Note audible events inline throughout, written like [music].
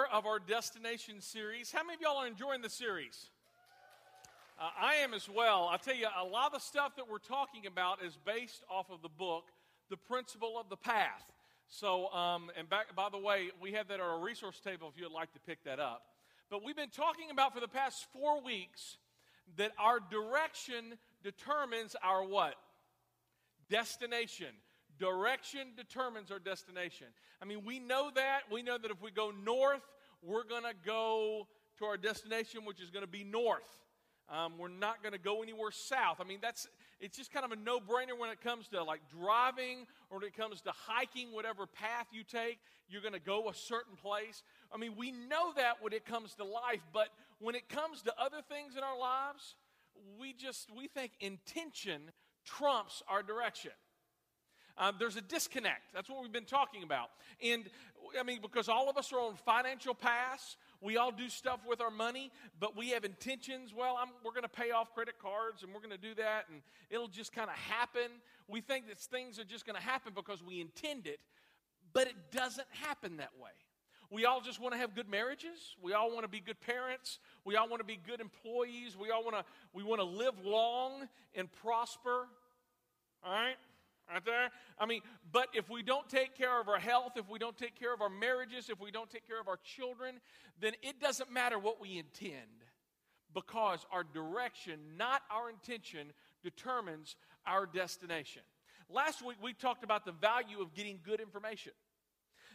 four of our destination series. How many of y'all are enjoying the series? Uh, I am as well. I tell you, a lot of the stuff that we're talking about is based off of the book, The Principle of the Path. So, um, and back, by the way, we have that on our resource table if you'd like to pick that up. But we've been talking about for the past four weeks that our direction determines our what? Destination. Direction determines our destination. I mean, we know that. We know that if we go north, we're going to go to our destination, which is going to be north. Um, we're not going to go anywhere south. I mean, that's it's just kind of a no-brainer when it comes to like driving or when it comes to hiking, whatever path you take, you're going to go a certain place. I mean, we know that when it comes to life, but when it comes to other things in our lives, we just we think intention trumps our direction. Um, there's a disconnect. That's what we've been talking about. And I mean, because all of us are on financial paths, we all do stuff with our money, but we have intentions. Well, I'm, we're going to pay off credit cards and we're going to do that, and it'll just kind of happen. We think that things are just going to happen because we intend it, but it doesn't happen that way. We all just want to have good marriages. We all want to be good parents. We all want to be good employees. We all want to we want to live long and prosper. All right? Right there? I mean, but if we don't take care of our health, if we don't take care of our marriages, if we don't take care of our children, then it doesn't matter what we intend because our direction, not our intention, determines our destination. Last week we talked about the value of getting good information.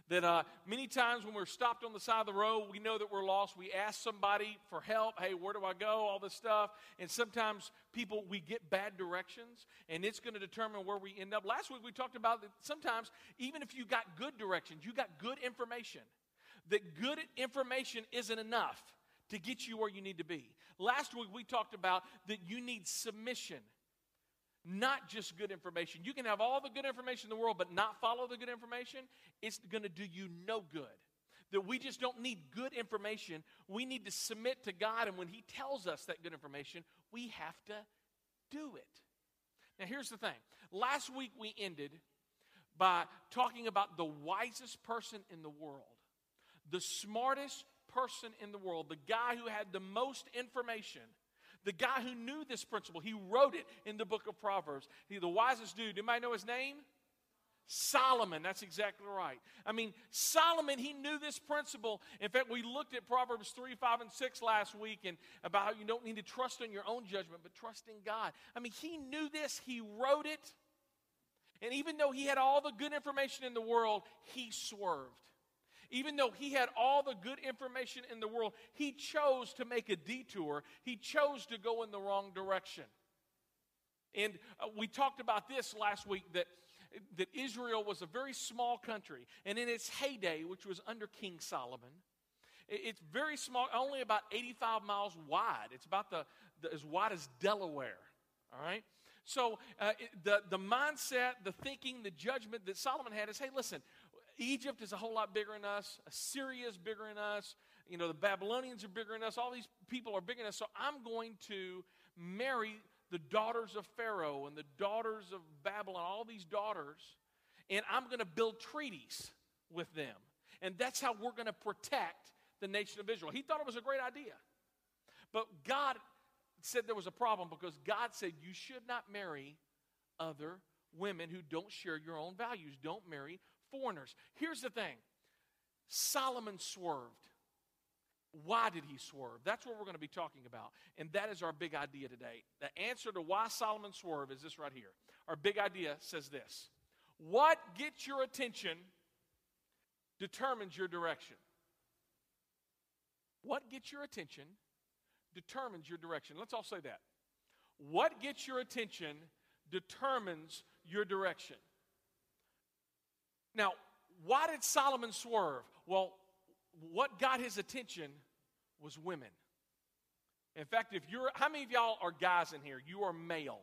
That uh, many times when we're stopped on the side of the road, we know that we're lost. We ask somebody for help. Hey, where do I go? All this stuff. And sometimes people, we get bad directions, and it's going to determine where we end up. Last week we talked about that sometimes, even if you got good directions, you got good information, that good information isn't enough to get you where you need to be. Last week we talked about that you need submission not just good information. You can have all the good information in the world, but not follow the good information. It's going to do you no good. That we just don't need good information. We need to submit to God, and when He tells us that good information, we have to do it. Now, here's the thing. Last week we ended by talking about the wisest person in the world, the smartest person in the world, the guy who had the most information the guy who knew this principle, he wrote it in the book of Proverbs. He, the wisest dude. Anybody know his name? Solomon. That's exactly right. I mean, Solomon, he knew this principle. In fact, we looked at Proverbs 3, 5, and 6 last week and about how you don't need to trust in your own judgment, but trust in God. I mean, he knew this, he wrote it. And even though he had all the good information in the world, he swerved. Even though he had all the good information in the world, he chose to make a detour. He chose to go in the wrong direction. And uh, we talked about this last week that, that Israel was a very small country. And in its heyday, which was under King Solomon, it's very small, only about 85 miles wide. It's about the, the as wide as Delaware. All right? So uh, the, the mindset, the thinking, the judgment that Solomon had is hey, listen, Egypt is a whole lot bigger than us. Assyria is bigger than us. You know, the Babylonians are bigger than us. All these people are bigger than us. So I'm going to marry the daughters of Pharaoh and the daughters of Babylon, all these daughters, and I'm going to build treaties with them. And that's how we're going to protect the nation of Israel. He thought it was a great idea. But God said there was a problem because God said you should not marry other women who don't share your own values. Don't marry foreigners. Here's the thing Solomon swerved. Why did he swerve? That's what we're going to be talking about. And that is our big idea today. The answer to why Solomon swerved is this right here. Our big idea says this What gets your attention determines your direction. What gets your attention determines your direction. Let's all say that. What gets your attention determines your direction. Now, why did Solomon swerve? Well, what got his attention was women. In fact, if you're, how many of y'all are guys in here? You are male.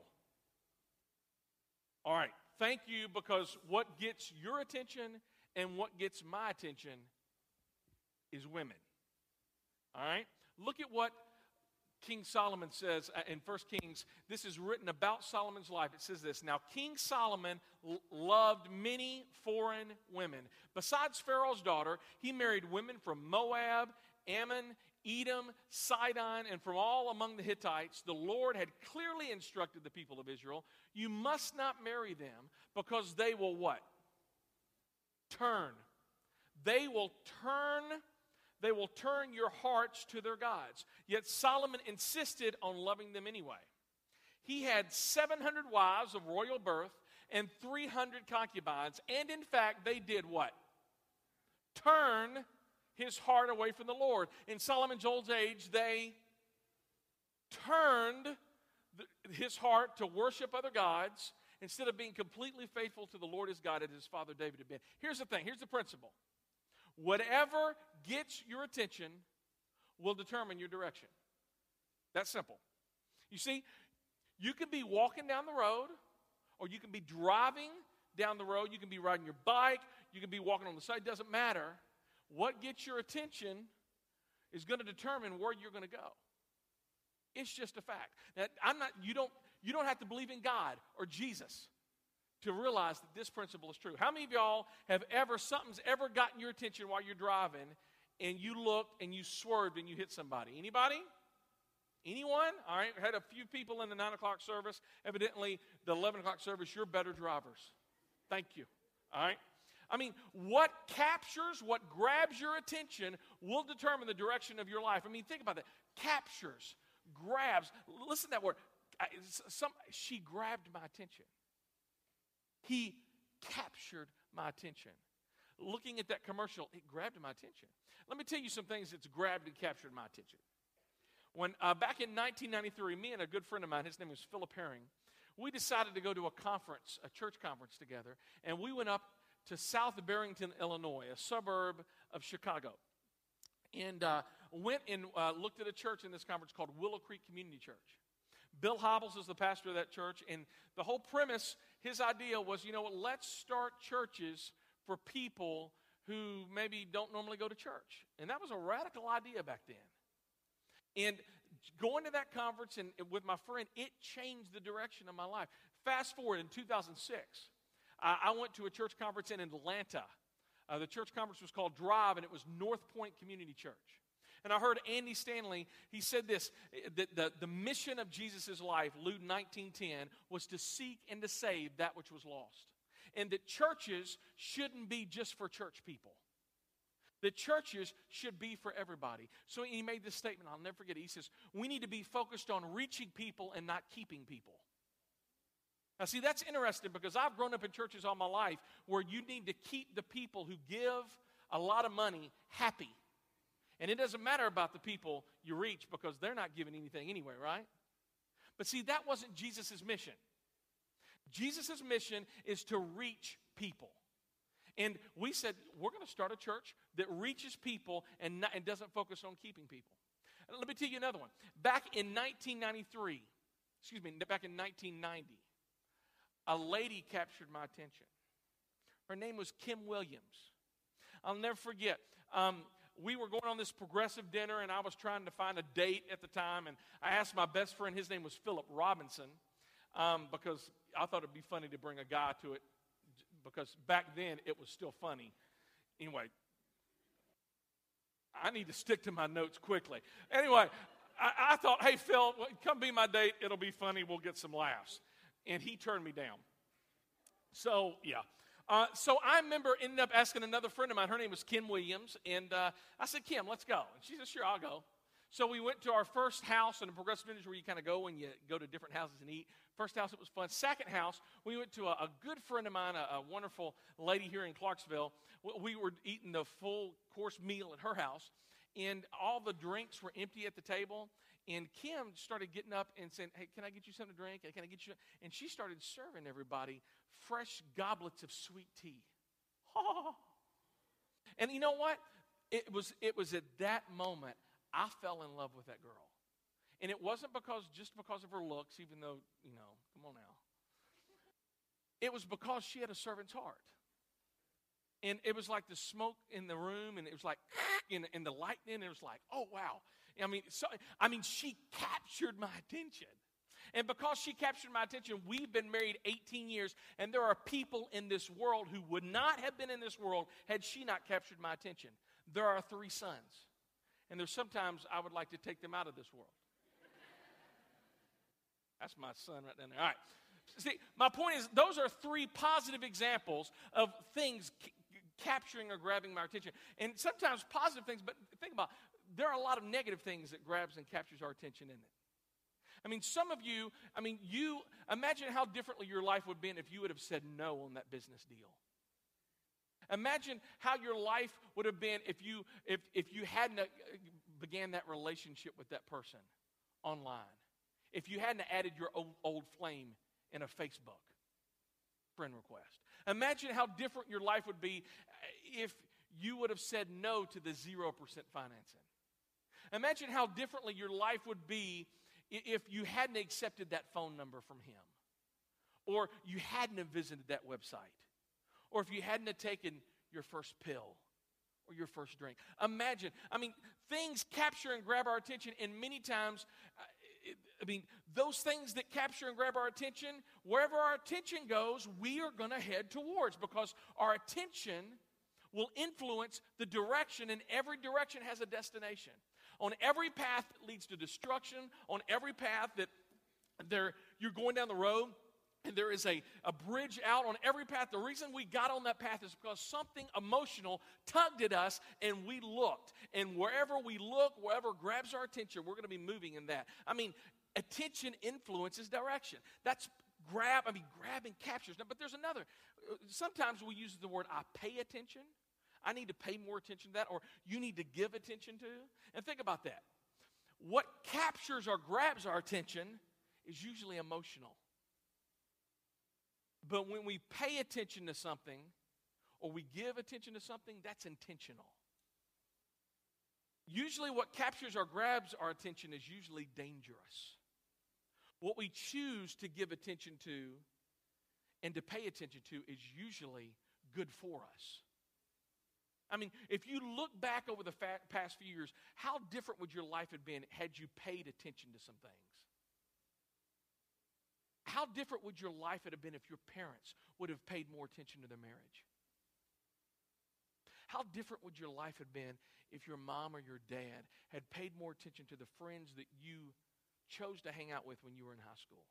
All right, thank you because what gets your attention and what gets my attention is women. All right? Look at what King Solomon says uh, in 1 Kings, this is written about Solomon's life. It says this Now, King Solomon loved many foreign women. Besides Pharaoh's daughter, he married women from Moab, Ammon, Edom, Sidon, and from all among the Hittites. The Lord had clearly instructed the people of Israel you must not marry them because they will what? Turn. They will turn they will turn your hearts to their gods. Yet Solomon insisted on loving them anyway. He had 700 wives of royal birth and 300 concubines, and in fact, they did what? Turn his heart away from the Lord. In Solomon's old age, they turned his heart to worship other gods instead of being completely faithful to the Lord his God as his father David had been. Here's the thing here's the principle Whatever gets your attention will determine your direction. That's simple. You see, you can be walking down the road, or you can be driving down the road, you can be riding your bike, you can be walking on the side, doesn't matter. What gets your attention is going to determine where you're going to go. It's just a fact. Now, I'm not, you don't, you don't have to believe in God or Jesus to realize that this principle is true. How many of y'all have ever, something's ever gotten your attention while you're driving and you looked and you swerved and you hit somebody? Anybody? Anyone? All right, had a few people in the 9 o'clock service. Evidently, the 11 o'clock service, you're better drivers. Thank you. All right? I mean, what captures, what grabs your attention will determine the direction of your life. I mean, think about that. Captures, grabs. Listen to that word. Some, she grabbed my attention. He captured my attention. Looking at that commercial, it grabbed my attention. Let me tell you some things that's grabbed and captured my attention. When uh, back in 1993, me and a good friend of mine, his name was Philip Herring, we decided to go to a conference, a church conference together, and we went up to South Barrington, Illinois, a suburb of Chicago, and uh, went and uh, looked at a church in this conference called Willow Creek Community Church. Bill Hybels is the pastor of that church, and the whole premise, his idea was, you know what, let's start churches for people who maybe don't normally go to church. And that was a radical idea back then. And going to that conference and, with my friend, it changed the direction of my life. Fast forward in 2006, I, I went to a church conference in Atlanta. Uh, the church conference was called Drive, and it was North Point Community Church. And I heard Andy Stanley, he said this that the, the mission of Jesus' life, Luke 1910, was to seek and to save that which was lost. And that churches shouldn't be just for church people. The churches should be for everybody. So he made this statement, I'll never forget it. He says, We need to be focused on reaching people and not keeping people. Now, see, that's interesting because I've grown up in churches all my life where you need to keep the people who give a lot of money happy. And it doesn't matter about the people you reach because they're not giving anything anyway, right? But see, that wasn't Jesus' mission. Jesus' mission is to reach people. And we said, we're going to start a church that reaches people and, not, and doesn't focus on keeping people. And let me tell you another one. Back in 1993, excuse me, back in 1990, a lady captured my attention. Her name was Kim Williams. I'll never forget. Um, we were going on this progressive dinner, and I was trying to find a date at the time. And I asked my best friend, his name was Philip Robinson, um, because I thought it'd be funny to bring a guy to it, because back then it was still funny. Anyway, I need to stick to my notes quickly. Anyway, I, I thought, hey, Phil, come be my date. It'll be funny. We'll get some laughs. And he turned me down. So, yeah. Uh, so I remember ending up asking another friend of mine. Her name was Kim Williams. And uh, I said, Kim, let's go. And she said, sure, I'll go. So we went to our first house in the progressive industry where you kind of go and you go to different houses and eat. First house, it was fun. Second house, we went to a, a good friend of mine, a, a, wonderful lady here in Clarksville. We were eating the full course meal at her house, and all the drinks were empty at the table. And Kim started getting up and saying, Hey, can I get you something to drink? Can I get you? And she started serving everybody fresh goblets of sweet tea. [laughs] and you know what? It was, it was at that moment I fell in love with that girl. And it wasn't because just because of her looks, even though, you know, come on now. It was because she had a servant's heart. And it was like the smoke in the room, and it was like [laughs] in, in the lightning, and it was like, oh, wow. I mean, so, I mean, she captured my attention. And because she captured my attention, we've been married 18 years, and there are people in this world who would not have been in this world had she not captured my attention. There are three sons, and there's sometimes I would like to take them out of this world. [laughs] That's my son right down there. All right. See, my point is, those are three positive examples of things c- capturing or grabbing my attention. And sometimes positive things, but think about it, there are a lot of negative things that grabs and captures our attention in it. I mean, some of you, I mean, you imagine how differently your life would have been if you would have said no on that business deal. Imagine how your life would have been if you if if you hadn't uh, began that relationship with that person online. If you hadn't added your old, old flame in a Facebook friend request. Imagine how different your life would be uh, if you would have said no to the 0% financing. Imagine how differently your life would be if you hadn't accepted that phone number from him, or you hadn't have visited that website, or if you hadn't have taken your first pill or your first drink. Imagine, I mean, things capture and grab our attention, and many times, I mean, those things that capture and grab our attention, wherever our attention goes, we are going to head towards because our attention will influence the direction, and every direction has a destination. On every path that leads to destruction, on every path that there you're going down the road, and there is a, a bridge out on every path. The reason we got on that path is because something emotional tugged at us and we looked. And wherever we look, wherever grabs our attention, we're going to be moving in that. I mean, attention influences direction. That's grab, I mean, grab and captures. But there's another. Sometimes we use the word I pay attention. I need to pay more attention to that, or you need to give attention to. And think about that. What captures or grabs our attention is usually emotional. But when we pay attention to something, or we give attention to something, that's intentional. Usually, what captures or grabs our attention is usually dangerous. What we choose to give attention to and to pay attention to is usually good for us. I mean, if you look back over the fa- past few years, how different would your life have been had you paid attention to some things? How different would your life have been if your parents would have paid more attention to their marriage? How different would your life have been if your mom or your dad had paid more attention to the friends that you chose to hang out with when you were in high school?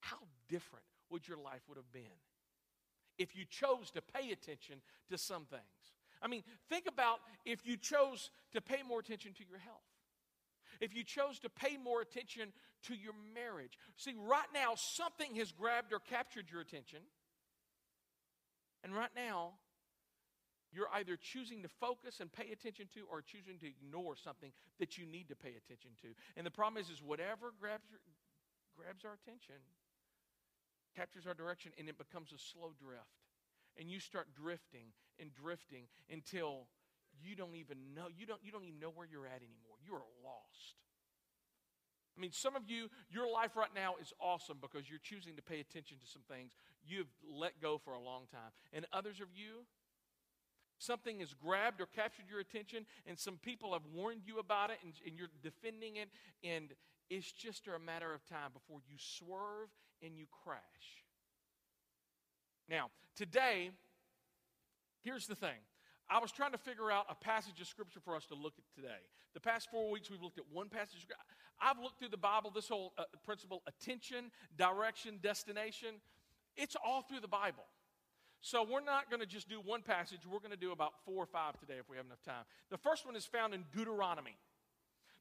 How different would your life would have been if you chose to pay attention to some things? I mean, think about if you chose to pay more attention to your health. If you chose to pay more attention to your marriage. See, right now, something has grabbed or captured your attention. And right now, you're either choosing to focus and pay attention to or choosing to ignore something that you need to pay attention to. And the problem is, is whatever grabs, your, grabs our attention captures our direction and it becomes a slow drift and you start drifting and drifting until you don't even know you don't you don't even know where you're at anymore. You're lost. I mean some of you your life right now is awesome because you're choosing to pay attention to some things you've let go for a long time. And others of you something has grabbed or captured your attention and some people have warned you about it and, and you're defending it. And it's just a matter of time before you swerve and you crash now, today, here's the thing. I was trying to figure out a passage of scripture for us to look at today. The past four weeks, we've looked at one passage. I've looked through the Bible, this whole uh, principle attention, direction, destination. It's all through the Bible. So we're not going to just do one passage. We're going to do about four or five today if we have enough time. The first one is found in Deuteronomy.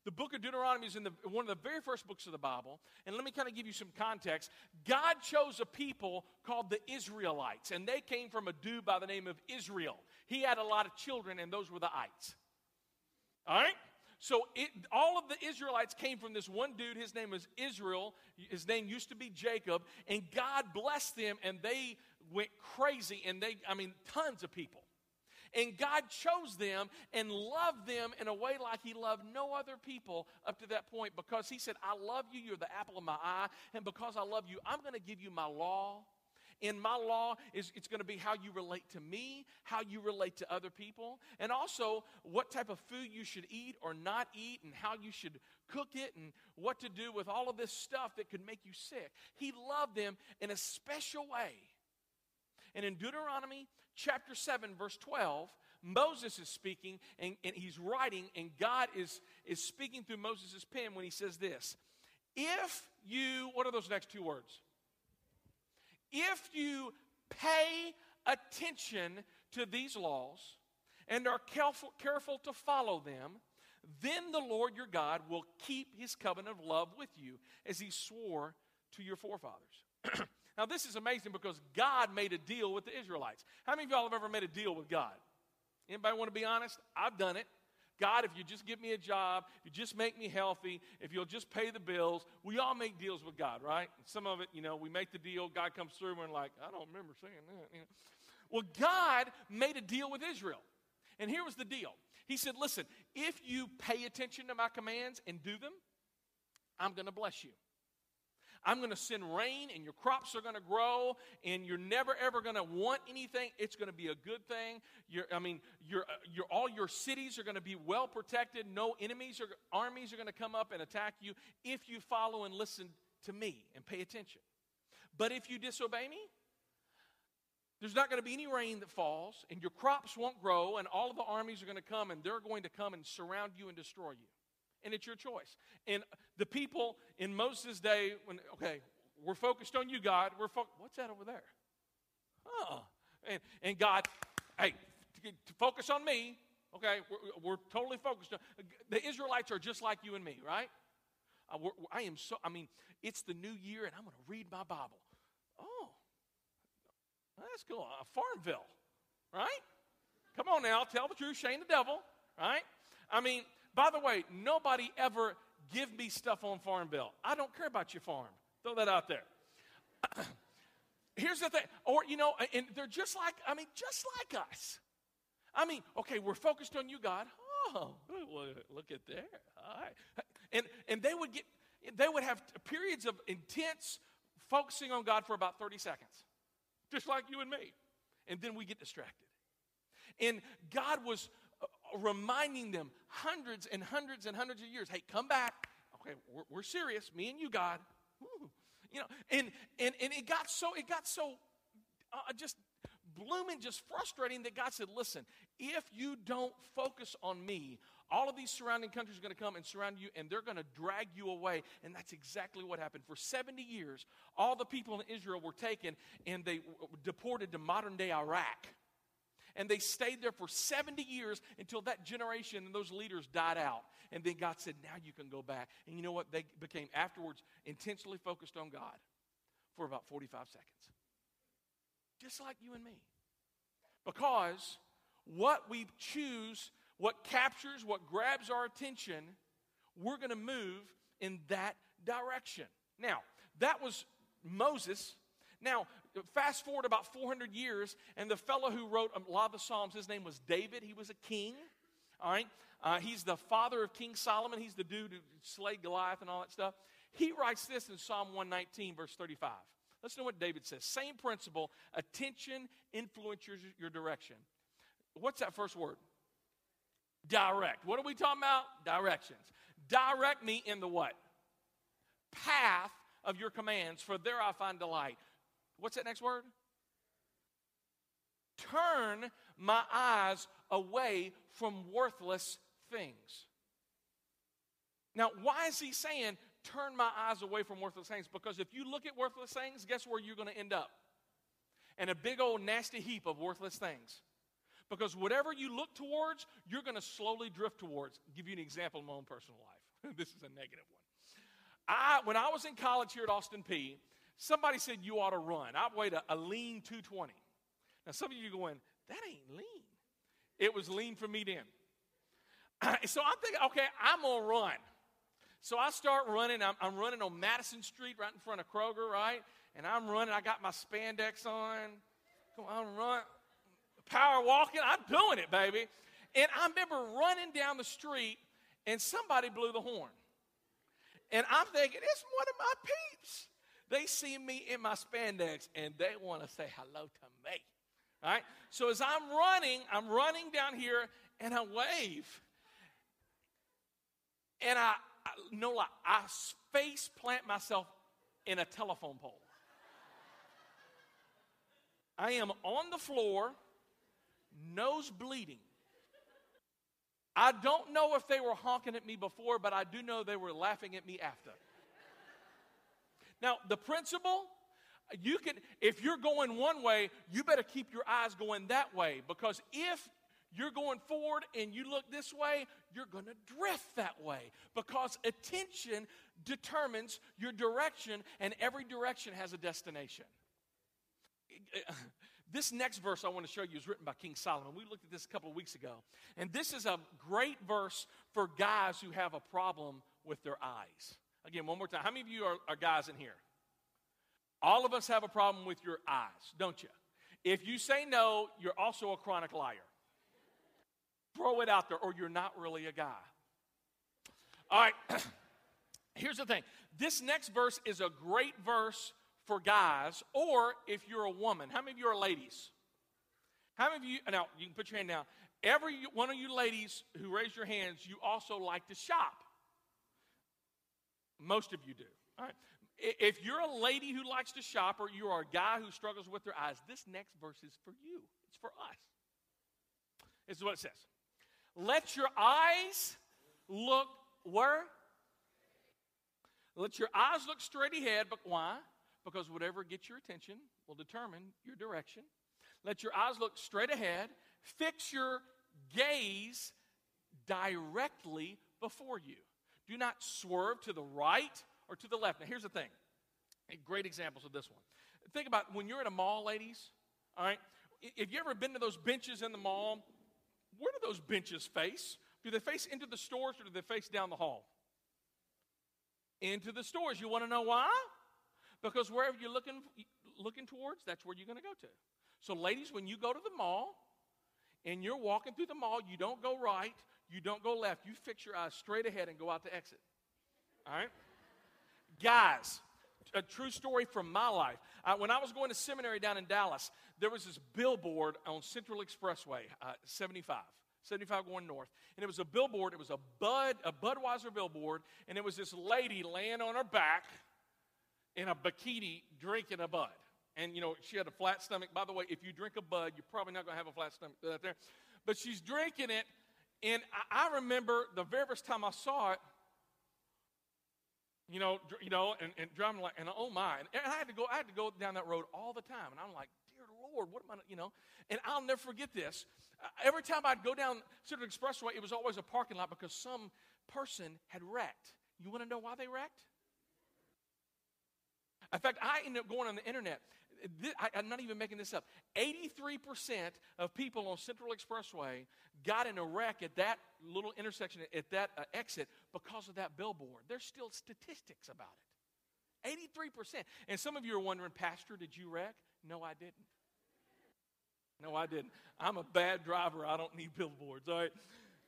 The book of Deuteronomy is in the, one of the very first books of the Bible. And let me kind of give you some context. God chose a people called the Israelites, and they came from a dude by the name of Israel. He had a lot of children, and those were the ites. All right? So it, all of the Israelites came from this one dude. His name was Israel. His name used to be Jacob. And God blessed them, and they went crazy. And they, I mean, tons of people. And God chose them and loved them in a way like He loved no other people up to that point because He said, I love you, you're the apple of my eye, and because I love you, I'm going to give you my law in my law is it's going to be how you relate to me, how you relate to other people, and also what type of food you should eat or not eat, and how you should cook it, and what to do with all of this stuff that could make you sick. He loved them in a special way. And in Deuteronomy chapter 7, verse 12, Moses is speaking and, and he's writing, and God is, is speaking through Moses' pen when he says this If you, what are those next two words? If you pay attention to these laws and are careful, careful to follow them, then the Lord your God will keep his covenant of love with you as he swore to your forefathers. [clears throat] now, this is amazing because God made a deal with the Israelites. How many of y'all have ever made a deal with God? Anybody want to be honest? I've done it. God, if you just give me a job, if you just make me healthy, if you'll just pay the bills, we all make deals with God, right? some of it, you know, we make the deal, God comes through, and we're like, I don't remember saying that. You know? Well, God made a deal with Israel. And here was the deal He said, Listen, if you pay attention to my commands and do them, I'm going to bless you. I'm going to send rain and your crops are going to grow and you're never ever going to want anything. It's going to be a good thing. You're, I mean, your, uh, your, all your cities are going to be well protected. No enemies or armies are going to come up and attack you if you follow and listen to me and pay attention. But if you disobey me, there's not going to be any rain that falls, and your crops won't grow, and all of the armies are going to come, and they're going to come and surround you and destroy you and it's your choice. And the people in Moses' day, when okay, we're focused on you, God. We're fo- what's that over there? Oh, and, and God, hey, to, focus on me. Okay, we're, we're, totally focused on the Israelites are just like you and me, right? Uh, I am so. I mean, it's the new year, and I'm going to read my Bible. Oh, that's cool. Uh, Farmville, right? Come on now, tell the truth, shame the devil, right? I mean, by the way, nobody ever give me stuff on Farmville. I don't care about your farm. Throw that out there. [clears throat] Here's the thing, or you know, and they're just like, I mean, just like us. I mean, okay, we're focused on you, God. Oh, [laughs] look at there. All right. And and they would get they would have periods of intense focusing on God for about 30 seconds. Just like you and me. And then we get distracted. And God was reminding them hundreds and hundreds and hundreds of years hey, come back. Okay, we're, we're serious, me and you, God. Ooh. You know, and, and, and it got so, it got so uh, just blooming, just frustrating that God said, listen, if you don't focus on me, all of these surrounding countries are going to come and surround you and they're going to drag you away. And that's exactly what happened. For 70 years, all the people in Israel were taken and they deported to modern day Iraq and they stayed there for 70 years until that generation and those leaders died out. And then God said, Now you can go back. And you know what? They became afterwards intentionally focused on God for about 45 seconds. Just like you and me. Because what we choose, what captures, what grabs our attention, we're going to move in that direction. Now, that was Moses. Now, fast forward about 400 years, and the fellow who wrote a lot of the Psalms, his name was David. He was a king. All right. Uh, he's the father of King Solomon. He's the dude who slayed Goliath and all that stuff. He writes this in Psalm 119, verse 35. Listen to what David says. Same principle. Attention influences your direction. What's that first word? Direct. What are we talking about? Directions. Direct me in the what? Path of your commands, for there I find delight. What's that next word? Turn my eyes away from worthless things. Now, why is he saying, turn my eyes away from worthless things? Because if you look at worthless things, guess where you're going to end up? In a big old nasty heap of worthless things. Because whatever you look towards, you're going to slowly drift towards. I'll give you an example in my own personal life. [laughs] this is a negative one. I, when I was in college here at Austin Peay, Somebody said you ought to run. I weighed a, a lean 220. Now, some of you going, that ain't lean. It was lean for me then. [clears throat] so I'm thinking, okay, I'm going to run. So I start running. I'm, I'm, running on Madison Street right in front of Kroger, right? And I'm running. I got my spandex on. Come on, run. Power walking. I'm doing it, baby. And I remember running down the street and somebody blew the horn. And I'm thinking, it's one of my peeps. They see me in my spandex and they want to say hello to me. All right? So as I'm running, I'm running down here and I wave. And I, I no lie, I face plant myself in a telephone pole. I am on the floor, nose bleeding. I don't know if they were honking at me before, but I do know they were laughing at me after. Now, the principle, you can, if you're going one way, you better keep your eyes going that way because if you're going forward and you look this way, you're going to drift that way because attention determines your direction, and every direction has a destination. [laughs] This next verse I want to show you is written by King Solomon. We looked at this a couple of weeks ago. And this is a great verse for guys who have a problem with their eyes. Again, one more time. How many of you are, are guys in here? All of us have a problem with your eyes, don't you? If you say no, you're also a chronic liar. Throw it out there, or you're not really a guy. All right, [clears throat] here's the thing this next verse is a great verse for guys, or if you're a woman. How many of you are ladies? How many of you, now you can put your hand down. Every one of you ladies who raise your hands, you also like to shop. Most of you do. All right. If you're a lady who likes to shop or you are a guy who struggles with their eyes, this next verse is for you. It's for us. This is what it says. Let your eyes look where? Let your eyes look straight ahead, but why? because whatever gets your attention will determine your direction. Let your eyes look straight ahead. Fix your gaze directly before you. Do not swerve to the right or to the left. Now, here's the thing great examples of this one. Think about when you're at a mall, ladies, all right? If you ever been to those benches in the mall, where do those benches face? Do they face into the stores or do they face down the hall? Into the stores. You want to know why? Because wherever you're looking, looking towards, that's where you're going to go to. So, ladies, when you go to the mall and you're walking through the mall, you don't go right, you don't go left. You fix your eyes straight ahead and go out the exit. All right? Guys, a true story from my life. Uh, when I was going to seminary down in Dallas, there was this billboard on Central Expressway, uh, 75. 75 going north. And it was a billboard, it was a Bud, a Budweiser billboard, and it was this lady laying on her back in a bikini drinking a bud. And, you know, she had a flat stomach. By the way, if you drink a bud, you're probably not going to have a flat stomach out there. But she's drinking it. And I, remember the very first time I saw it, you know, you know, and, and driving like, and oh my, and, I had to go, I had to go down that road all the time, and I'm like, dear Lord, what am I, you know? And I'll never forget this. Uh, every time I'd go down Central Expressway, it was always a parking lot because some person had wrecked. You want to know why they wrecked? In fact, I ended up going on the internet. I, am not even making this up. 83% of people on Central Expressway got in a wreck at that little intersection, at that uh, exit, because of that billboard. There's still statistics about it. 83%. And some of you are wondering, Pastor, did you wreck? No, I didn't. No, I didn't. I'm a bad driver. I don't need billboards. All right.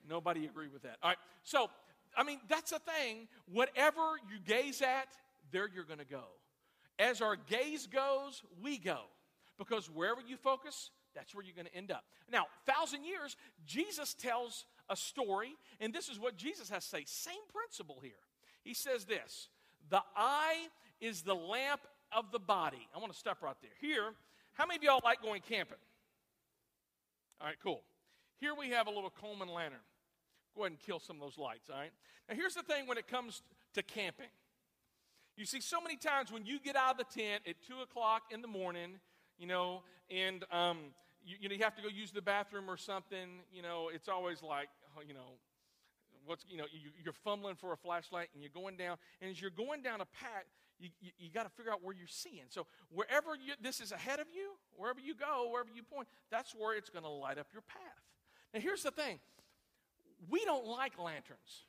Nobody agree with that. All right. So, I mean, that's the thing. Whatever you gaze at, there you're going to go. As our gaze goes, we go. Because wherever you focus, that's where you're going to end up. Now, thousand years, Jesus tells a story, and this is what Jesus has to say. Same principle here. He says this The eye is the lamp of the body. I want to stop right there. Here, how many of y'all like going camping? All right, cool. Here we have a little Coleman lantern. Go ahead and kill some of those lights, all right? Now, here's the thing when it comes to camping you see, so many times when you get out of the tent at 2 o'clock in the morning, you know, and um, you, you, know, you have to go use the bathroom or something, you know, it's always like, oh, you know, what's, you know, you, you're fumbling for a flashlight and you're going down. And as you're going down a path, you, you, you got to figure out where you're seeing. So wherever you, this is ahead of you, wherever you go, wherever you point, that's where it's going to light up your path. Now, here's the thing we don't like lanterns.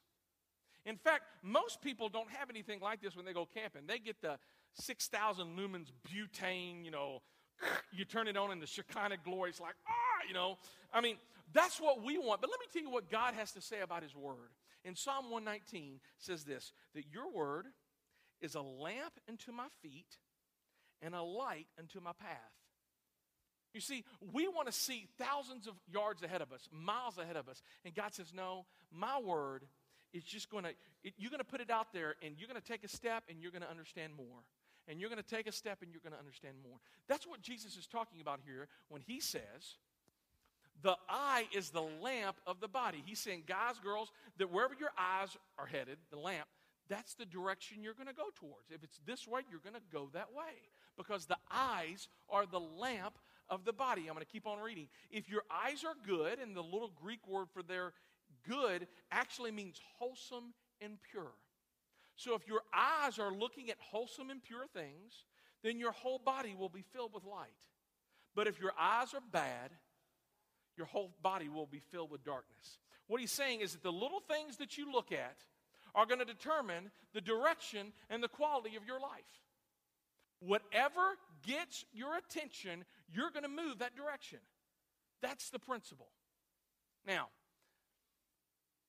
In fact, most people don't have anything like this when they go camping. They get the 6,000 lumens butane, you know, [laughs] you turn it on and the Shekinah glory. It's like, ah, you know. I mean, that's what we want. But let me tell you what God has to say about His Word. In Psalm 119 says this that your Word is a lamp unto my feet and a light unto my path. You see, we want to see thousands of yards ahead of us, miles ahead of us. And God says, No, my word is just going to, you're going to put it out there and you're going to take a step and you're going to understand more. And you're going to take a step and you're going to understand more. That's what Jesus is talking about here when he says, the eye is the lamp of the body. He's saying, guys, girls, that wherever your eyes are headed, the lamp, that's the direction you're going to go towards. If it's this way, you're going to go that way because the eyes are the lamp of the body. I'm going to keep on reading. If your eyes are good, and the little Greek word for their good actually means wholesome and pure. So if your eyes are looking at wholesome and pure things, then your whole body will be filled with light. But if your eyes are bad, your whole body will be filled with darkness. What he's saying is that the little things that you look at are going to determine the direction and the quality of your life. Whatever gets your attention, you're going to move that direction. That's the principle. Now,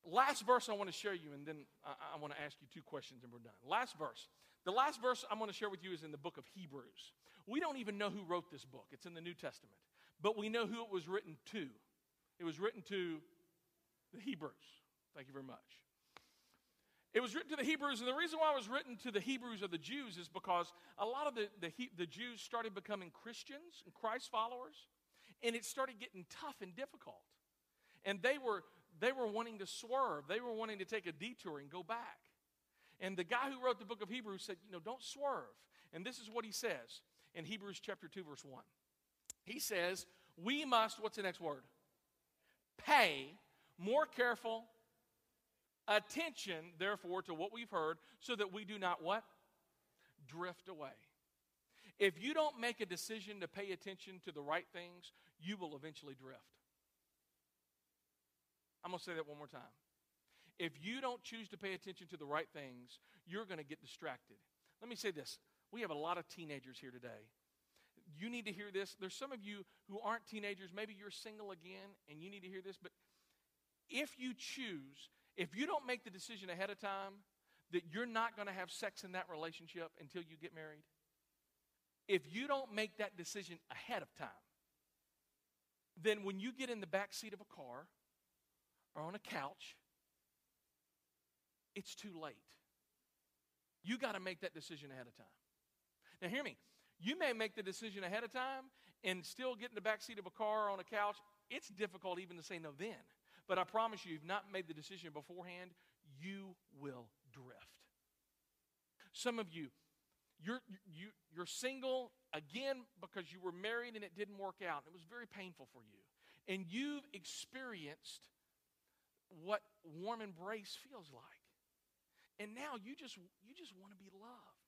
last verse I want to share you, and then I, I want to ask you two questions and we're done. Last verse. The last verse I'm going to share with you is in the book of Hebrews. We don't even know who wrote this book, it's in the New Testament. But we know who it was written to. It was written to the Hebrews. Thank you very much. It was written to the Hebrews, and the reason why it was written to the Hebrews or the Jews is because a lot of the, the, the Jews started becoming Christians and Christ followers, and it started getting tough and difficult. And they were, they were wanting to swerve, they were wanting to take a detour and go back. And the guy who wrote the book of Hebrews said, You know, don't swerve. And this is what he says in Hebrews chapter 2, verse 1. He says, We must, what's the next word? Pay more careful Attention, therefore, to what we've heard, so that we do not what? Drift away. If you don't make a decision to pay attention to the right things, you will eventually drift. I'm going to say that one more time. If you don't choose to pay attention to the right things, you're going to get distracted. Let me say this we have a lot of teenagers here today. You need to hear this. There's some of you who aren't teenagers. Maybe you're single again and you need to hear this. But if you choose if you don't make the decision ahead of time that you're not going to have sex in that relationship until you get married, if you don't make that decision ahead of time, then when you get in the back seat of a car or on a couch, it's too late. You got to make that decision ahead of time. Now, hear me. You may make the decision ahead of time and still get in the back seat of a car or on a couch. It's difficult even to say no then. But I promise you, if you've not made the decision beforehand, you will drift. Some of you, you're, you, you're single again because you were married and it didn't work out. It was very painful for you. And you've experienced what warm embrace feels like. And now you just, you just want to be loved.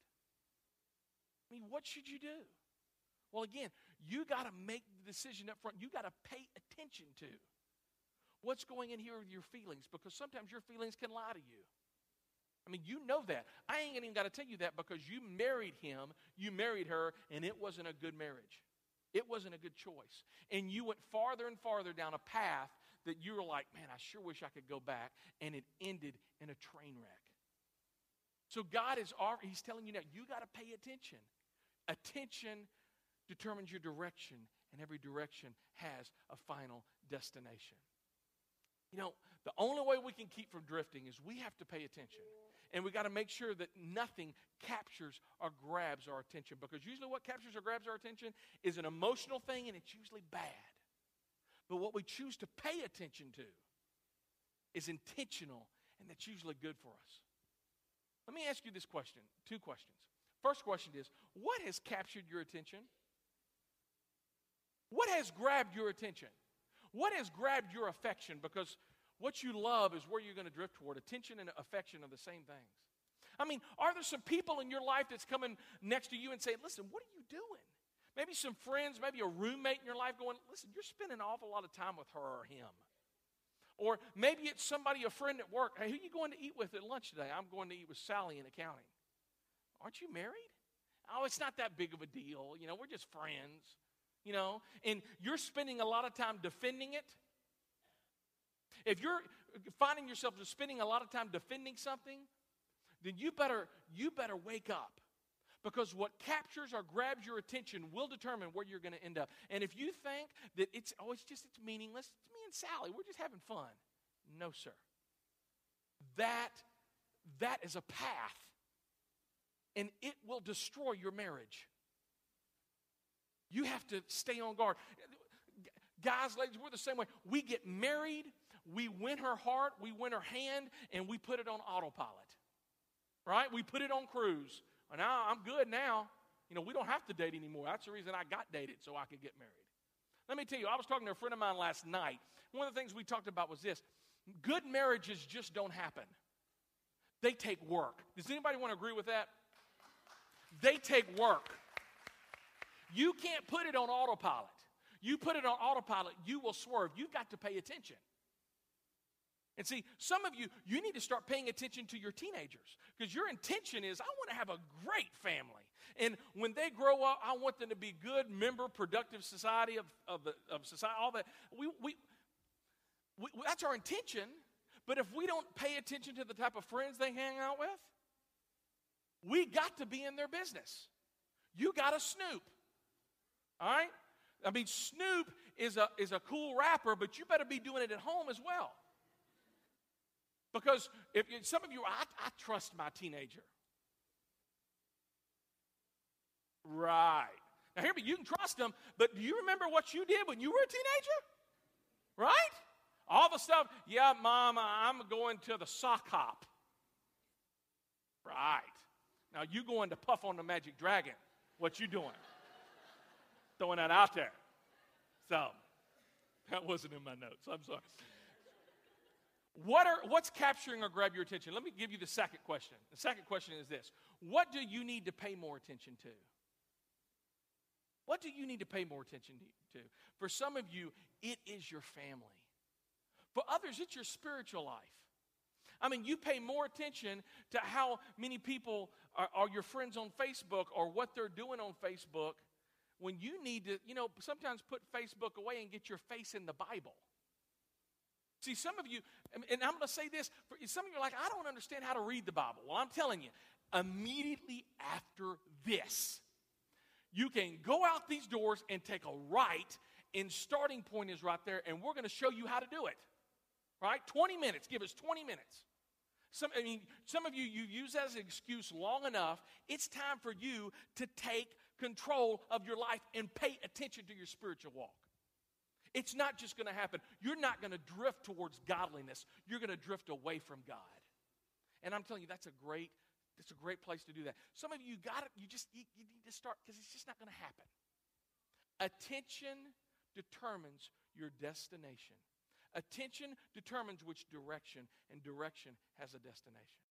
I mean, what should you do? Well, again, you got to make the decision up front. You got to pay attention to what's going in here with your feelings because sometimes your feelings can lie to you. I mean, you know that. I ain't even got to tell you that because you married him, you married her, and it wasn't a good marriage. It wasn't a good choice. And you went farther and farther down a path that you were like, man, I sure wish I could go back. And it ended in a train wreck. So God is He's telling you now, you got to pay attention. Attention determines your direction, and every direction has a final destination. You know, the only way we can keep from drifting is we have to pay attention. And we got to make sure that nothing captures or grabs our attention because usually what captures or grabs our attention is an emotional thing and it's usually bad. But what we choose to pay attention to is intentional and that's usually good for us. Let me ask you this question two questions. First question is what has captured your attention? What has grabbed your attention? What has grabbed your affection? Because what you love is where you're going to drift toward. Attention and affection are the same things. I mean, are there some people in your life that's coming next to you and saying, listen, what are you doing? Maybe some friends, maybe a roommate in your life going, listen, you're spending an awful lot of time with her or him. Or maybe it's somebody, a friend at work. Hey, who are you going to eat with at lunch today? I'm going to eat with Sally in accounting. Aren't you married? Oh, it's not that big of a deal. You know, we're just friends you know, and you're spending a lot of time defending it, if you're finding yourself spending a lot of time defending something, then you better, you better wake up. Because what captures or grabs your attention will determine where you're going to end up. And if you think that it's, oh, it's just, it's meaningless, it's me and Sally, we're just having fun. No, sir. That, that is a path, and it will destroy your marriage. You have to stay on guard. Guys, ladies, we're the same way. We get married, we win her heart, we win her hand, and we put it on autopilot. Right? We put it on cruise. Now I'm good now. You know, we don't have to date anymore. That's the reason I got dated, so I could get married. Let me tell you, I was talking to a friend of mine last night. One of the things we talked about was this good marriages just don't happen, they take work. Does anybody want to agree with that? They take work. You can't put it on autopilot. You put it on autopilot, you will swerve. You've got to pay attention. And see, some of you, you need to start paying attention to your teenagers because your intention is, I want to have a great family. And when they grow up, I want them to be good, member, productive society of, of, the, of society, all that. We, we, we, that's our intention. But if we don't pay attention to the type of friends they hang out with, we got to be in their business. You got to snoop. All right? I mean, Snoop is a, is a cool rapper, but you better be doing it at home as well. Because if some of you, I, I trust my teenager. Right. Now, hear me, you can trust them, but do you remember what you did when you were a teenager? Right? All the stuff, yeah, mom, I'm going to the sock hop. Right. Now, you going to puff on the magic dragon. What you doing? Throwing that out there. So, that wasn't in my notes. I'm sorry. What are, what's capturing or grab your attention? Let me give you the second question. The second question is this What do you need to pay more attention to? What do you need to pay more attention to? For some of you, it is your family. For others, it's your spiritual life. I mean, you pay more attention to how many people are, are your friends on Facebook or what they're doing on Facebook when you need to, you know, sometimes put Facebook away and get your face in the Bible. See, some of you, and I'm going to say this, for some of you are like, I don't understand how to read the Bible. Well, I'm telling you, immediately after this, you can go out these doors and take a right, and starting point is right there, and we're going to show you how to do it. Right? 20 minutes. Give us 20 minutes. Some, I mean, some of you, you use that as an excuse long enough. It's time for you to take control of your life and pay attention to your spiritual walk. It's not just going to happen. You're not going to drift towards godliness. You're going to drift away from God. And I'm telling you, that's a great, that's a great place to do that. Some of you got it. You just you, you need to start because it's just not going to happen. Attention determines your destination. Attention determines which direction, and direction has a destination.